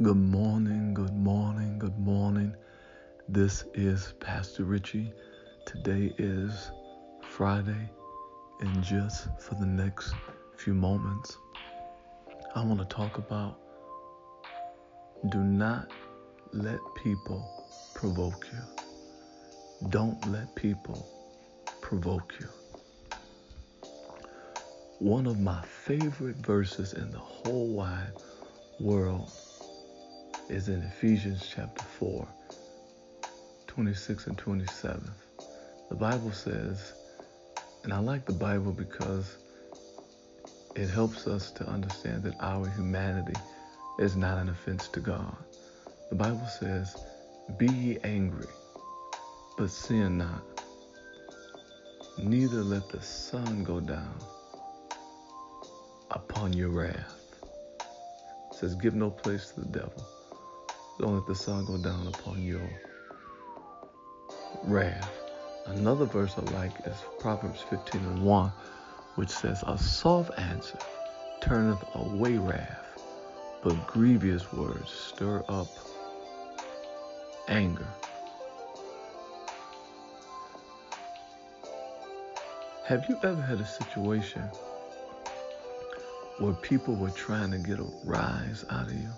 Good morning, good morning, good morning. This is Pastor Richie. Today is Friday, and just for the next few moments, I want to talk about do not let people provoke you. Don't let people provoke you. One of my favorite verses in the whole wide world is in Ephesians chapter 4, 26 and 27. The Bible says, and I like the Bible because it helps us to understand that our humanity is not an offense to God. The Bible says, Be ye angry, but sin not. Neither let the sun go down upon your wrath. It says, Give no place to the devil. Don't let the sun go down upon your wrath. Another verse I like is Proverbs 15 and 1, which says, A soft answer turneth away wrath, but grievous words stir up anger. Have you ever had a situation where people were trying to get a rise out of you?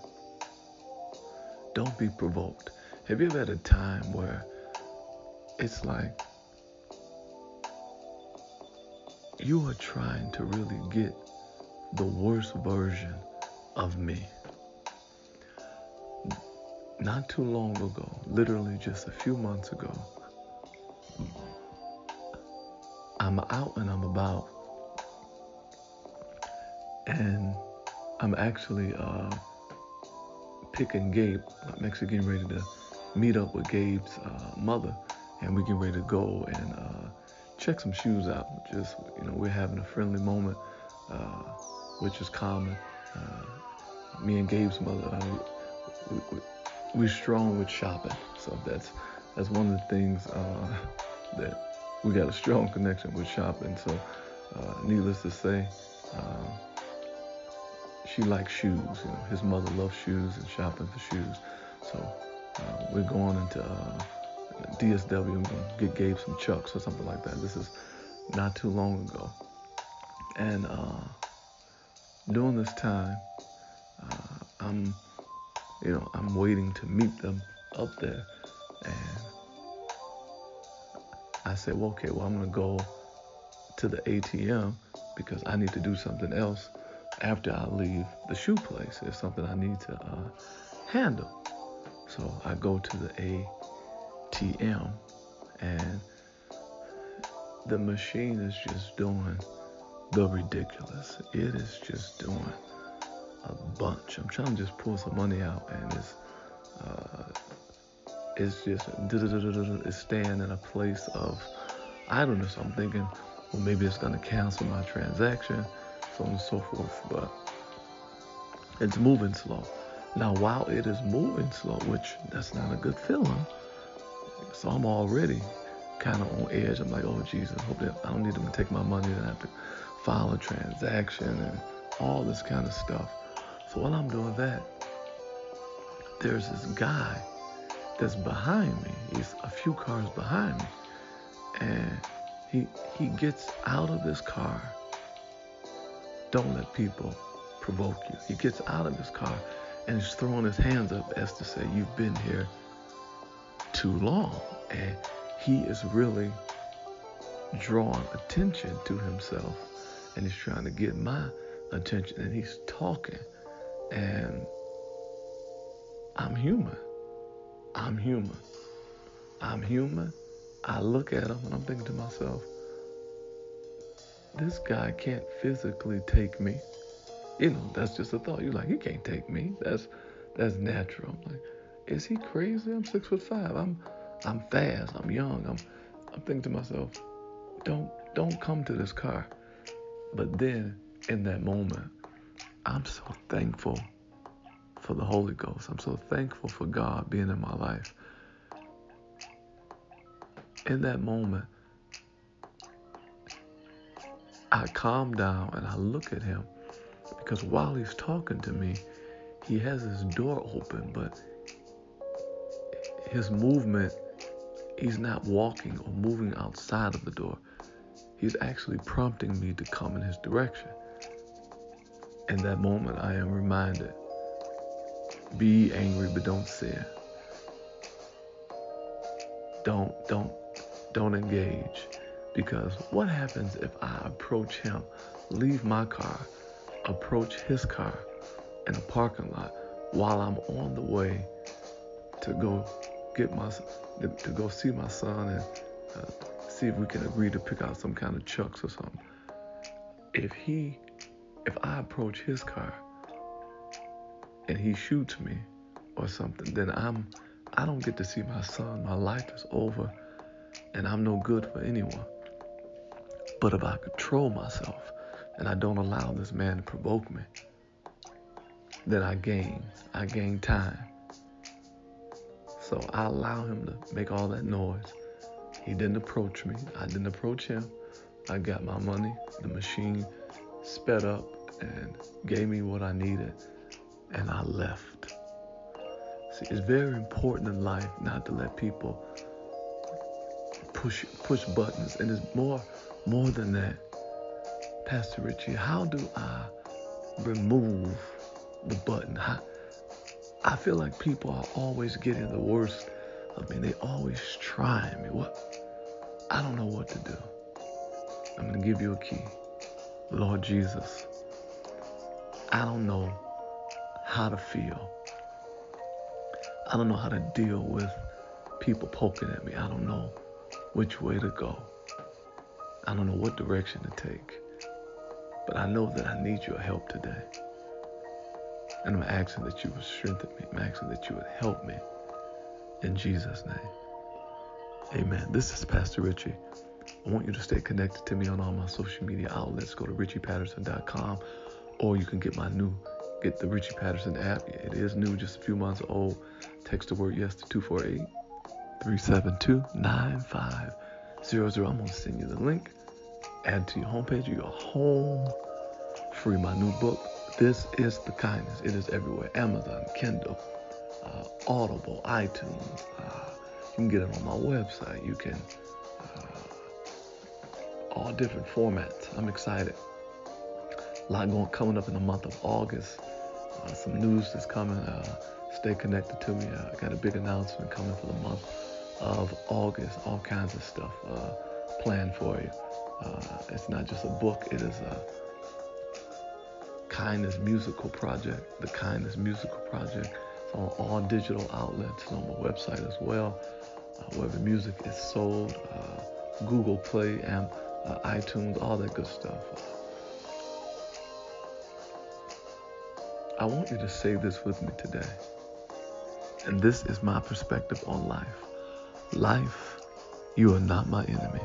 Don't be provoked. Have you ever had a time where it's like you are trying to really get the worst version of me? Not too long ago, literally just a few months ago, I'm out and I'm about, and I'm actually uh, picking Gabe. I'm actually getting ready to meet up with Gabe's uh, mother, and we're getting ready to go and uh, check some shoes out. Just you know, we're having a friendly moment, uh, which is common. Uh, me and Gabe's mother, uh, we, we, we're strong with shopping, so that's that's one of the things uh, that we got a strong connection with shopping. So, needless to say she likes shoes. You know, his mother loves shoes and shopping for shoes. So uh, we're going into uh, DSW. I'm gonna get Gabe some Chucks or something like that. This is not too long ago, and uh, during this time, uh, I'm, you know, I'm waiting to meet them up there, and I said, well, okay, well, I'm gonna go to the ATM because I need to do something else after I leave the shoe place. It's something I need to uh, handle. So I go to the ATM and the machine is just doing the ridiculous. It is just doing a bunch. I'm trying to just pull some money out and it's uh, it's just it's staying in a place of idleness. I'm thinking, well, maybe it's gonna cancel my transaction so on and so forth. But it's moving slow. Now, while it is moving slow, which that's not a good feeling, so I'm already kind of on edge. I'm like, oh Jesus, hope that I don't need them to take my money and I have to file a transaction and all this kind of stuff. So while I'm doing that, there's this guy that's behind me. He's a few cars behind me, and he he gets out of his car don't let people provoke you. He gets out of his car and he's throwing his hands up as to say, You've been here too long. And he is really drawing attention to himself and he's trying to get my attention and he's talking. And I'm human. I'm human. I'm human. I look at him and I'm thinking to myself, this guy can't physically take me. You know, that's just a thought. You're like, he can't take me. That's that's natural. I'm like, is he crazy? I'm six foot five. I'm I'm fast. I'm young. I'm I'm thinking to myself, don't don't come to this car. But then in that moment, I'm so thankful for the Holy Ghost. I'm so thankful for God being in my life. In that moment, I calm down and I look at him because while he's talking to me, he has his door open, but his movement, he's not walking or moving outside of the door. He's actually prompting me to come in his direction. In that moment, I am reminded be angry, but don't sin. Don't, don't, don't engage. Because what happens if I approach him, leave my car, approach his car in a parking lot while I'm on the way to go get my to go see my son and uh, see if we can agree to pick out some kind of chucks or something. If he, if I approach his car and he shoots me or something, then I'm I don't get to see my son. My life is over and I'm no good for anyone. But if I control myself and I don't allow this man to provoke me, then I gain. I gain time. So I allow him to make all that noise. He didn't approach me. I didn't approach him. I got my money. The machine sped up and gave me what I needed, and I left. See, it's very important in life not to let people push push buttons, and it's more more than that. Pastor Richie, how do I remove the button? I feel like people are always getting the worst of me. They always trying me. What? I don't know what to do. I'm going to give you a key. Lord Jesus, I don't know how to feel. I don't know how to deal with people poking at me. I don't know which way to go. I don't know what direction to take. But I know that I need your help today. And I'm asking that you would strengthen me. I'm asking that you would help me. In Jesus' name. Amen. This is Pastor Richie. I want you to stay connected to me on all my social media outlets. Go to richiepatterson.com or you can get my new, get the Richie Patterson app. It is new, just a few months old. Text the word yes to 248 372 9500. I'm going to send you the link. Add to your homepage. You're home. Free my new book. This is the kindness. It is everywhere. Amazon, Kindle, uh, Audible, iTunes. Uh, you can get it on my website. You can uh, all different formats. I'm excited. A lot going coming up in the month of August. Uh, some news that's coming. Uh, stay connected to me. I got a big announcement coming for the month of August. All kinds of stuff uh, planned for you. it's not just a book. It is a Kindness Musical Project, the Kindness Musical Project. It's on all digital outlets on my website as well, uh, the music is sold, uh, Google Play, and uh, iTunes, all that good stuff. I want you to say this with me today. And this is my perspective on life. Life, you are not my enemy,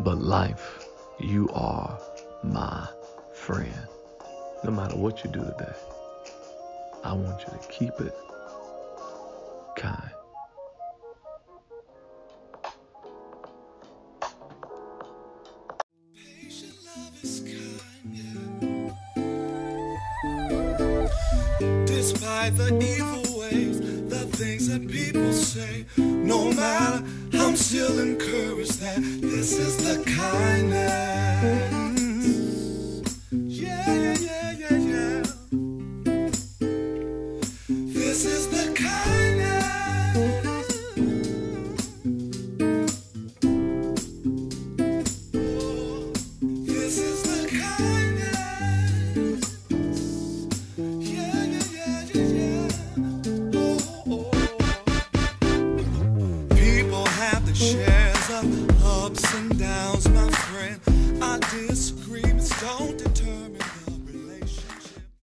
but life, you are my friend no matter what you do today, I want you to keep it kind. Despite the evil ways, things that people say, no matter, I'm still encouraged that this is the kindness